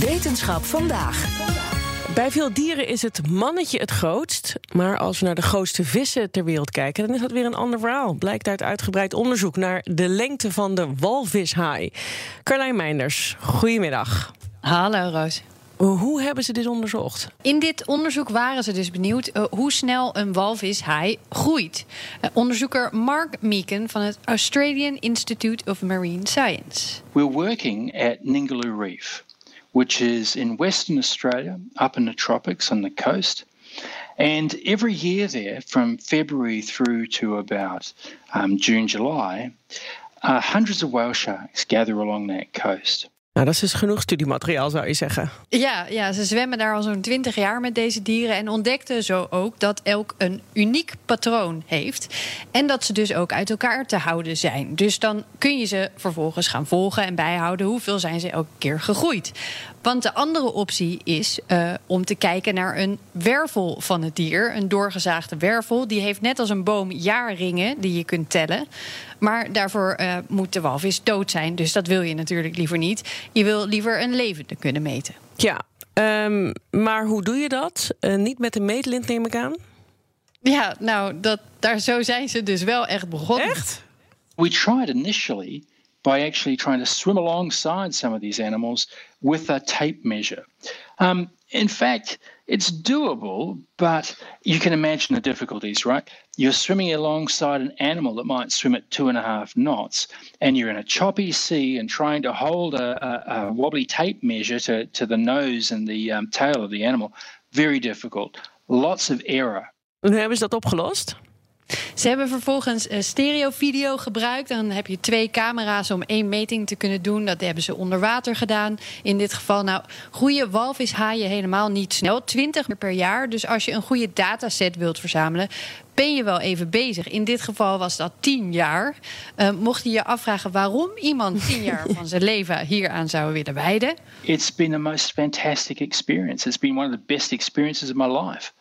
Wetenschap vandaag. Bij veel dieren is het mannetje het grootst. Maar als we naar de grootste vissen ter wereld kijken, dan is dat weer een ander verhaal. Blijkt uit uitgebreid onderzoek naar de lengte van de walvishaai. Carlijn Meinders, goedemiddag. Hallo Roos. Hoe hebben ze dit onderzocht? In dit onderzoek waren ze dus benieuwd uh, hoe snel een walvishaai groeit. Uh, onderzoeker Mark Meeken van het Australian Institute of Marine Science. We're working at Ningaloo Reef, which is in Western Australia, up in the tropics on the coast. And every year there, from February through to about um, June, July, uh, hundreds of whale sharks gather along that coast. Nou, dat is dus genoeg studiemateriaal, zou je zeggen. Ja, ja ze zwemmen daar al zo'n 20 jaar met deze dieren en ontdekten zo ook dat elk een uniek patroon heeft. En dat ze dus ook uit elkaar te houden zijn. Dus dan kun je ze vervolgens gaan volgen en bijhouden hoeveel zijn ze elke keer gegroeid. Want de andere optie is uh, om te kijken naar een wervel van het dier. Een doorgezaagde wervel. Die heeft net als een boom jaarringen die je kunt tellen. Maar daarvoor uh, moet de walvis dood zijn. Dus dat wil je natuurlijk liever niet. Je wil liever een levende kunnen meten. Ja, um, maar hoe doe je dat? Uh, niet met een meetlint neem ik aan? Ja, nou, dat, daar, zo zijn ze dus wel echt begonnen. Echt? We tried initially by actually trying to swim alongside some of these animals with a tape measure. Um, in fact, it's doable, but you can imagine the difficulties, right? You're swimming alongside an animal that might swim at two and a half knots, and you're in a choppy sea and trying to hold a, a, a wobbly tape measure to, to the nose and the um, tail of the animal. Very difficult. Lots of error. En hebben dat opgelost? Ze hebben vervolgens stereo-video gebruikt. Dan heb je twee camera's om één meting te kunnen doen. Dat hebben ze onder water gedaan. In dit geval, nou, goede walvishaaien helemaal niet snel. 20 per jaar. Dus als je een goede dataset wilt verzamelen, ben je wel even bezig. In dit geval was dat 10 jaar. Uh, mocht je je afvragen waarom iemand 10 jaar van zijn leven hieraan zou willen wijden. It's been the most fantastic experience. It's been one of the best experiences of my life.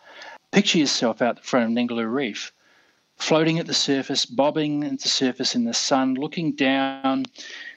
Picture yourself out the front of Ningaloo Reef. Floating at the surface, bobbing at the surface in the sun, looking down,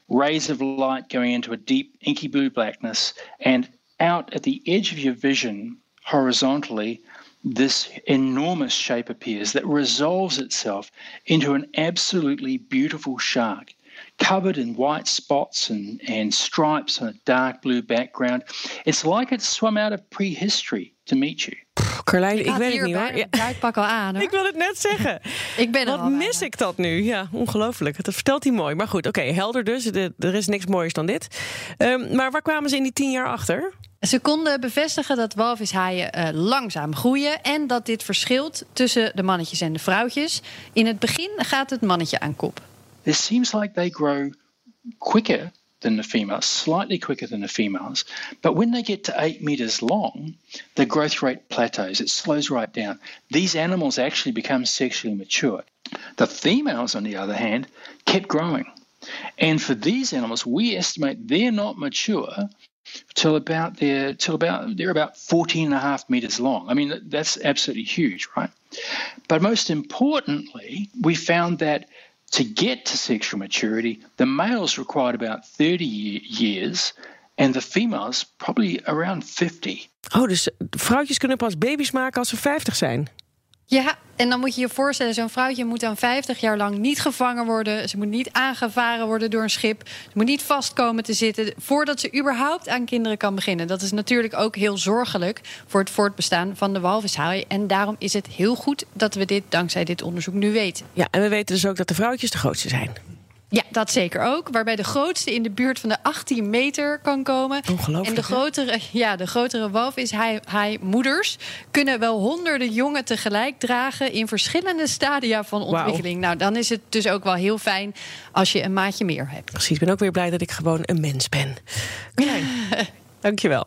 rays of light going into a deep inky blue blackness, and out at the edge of your vision, horizontally, this enormous shape appears that resolves itself into an absolutely beautiful shark. Covered in white spots and, and stripes on a dark blue background. It's like it swum out of prehistory to meet you. Carlijn, ik, ik weet het niet hoor. Ja. Ik pak al aan hoor. Ik wil het net zeggen. ik ben Wat al mis aan. ik dat nu? Ja, ongelooflijk. Dat vertelt hij mooi. Maar goed, oké, okay, helder dus. De, er is niks mooiers dan dit. Um, maar waar kwamen ze in die tien jaar achter? Ze konden bevestigen dat walvishaaien uh, langzaam groeien en dat dit verschilt tussen de mannetjes en de vrouwtjes. In het begin gaat het mannetje aan kop. It seems like they grow quicker than the females, slightly quicker than the females. But when they get to eight meters long, the growth rate plateaus. It slows right down. These animals actually become sexually mature. The females, on the other hand, kept growing. And for these animals, we estimate they're not mature till about they're till about they're about 14 and a half meters long. I mean that's absolutely huge, right? But most importantly, we found that to get to sexual maturity, the males required about 30 years and the females probably around 50. Oh, dus vrouwtjes kunnen pas baby's maken als ze 50 zijn. Ja, en dan moet je je voorstellen, zo'n vrouwtje moet dan 50 jaar lang niet gevangen worden. Ze moet niet aangevaren worden door een schip. Ze moet niet vastkomen te zitten voordat ze überhaupt aan kinderen kan beginnen. Dat is natuurlijk ook heel zorgelijk voor het voortbestaan van de walvishaai. En daarom is het heel goed dat we dit dankzij dit onderzoek nu weten. Ja, en we weten dus ook dat de vrouwtjes de grootste zijn. Ja, dat zeker ook. Waarbij de grootste in de buurt van de 18 meter kan komen. Ongelooflijk, En de hè? grotere, ja, de grotere walvis-haai-moeders kunnen wel honderden jongen tegelijk dragen in verschillende stadia van ontwikkeling. Nou, dan is het dus ook wel heel fijn als je een maatje meer hebt. Precies, ik ben ook weer blij dat ik gewoon een mens ben. Klein. Dankjewel.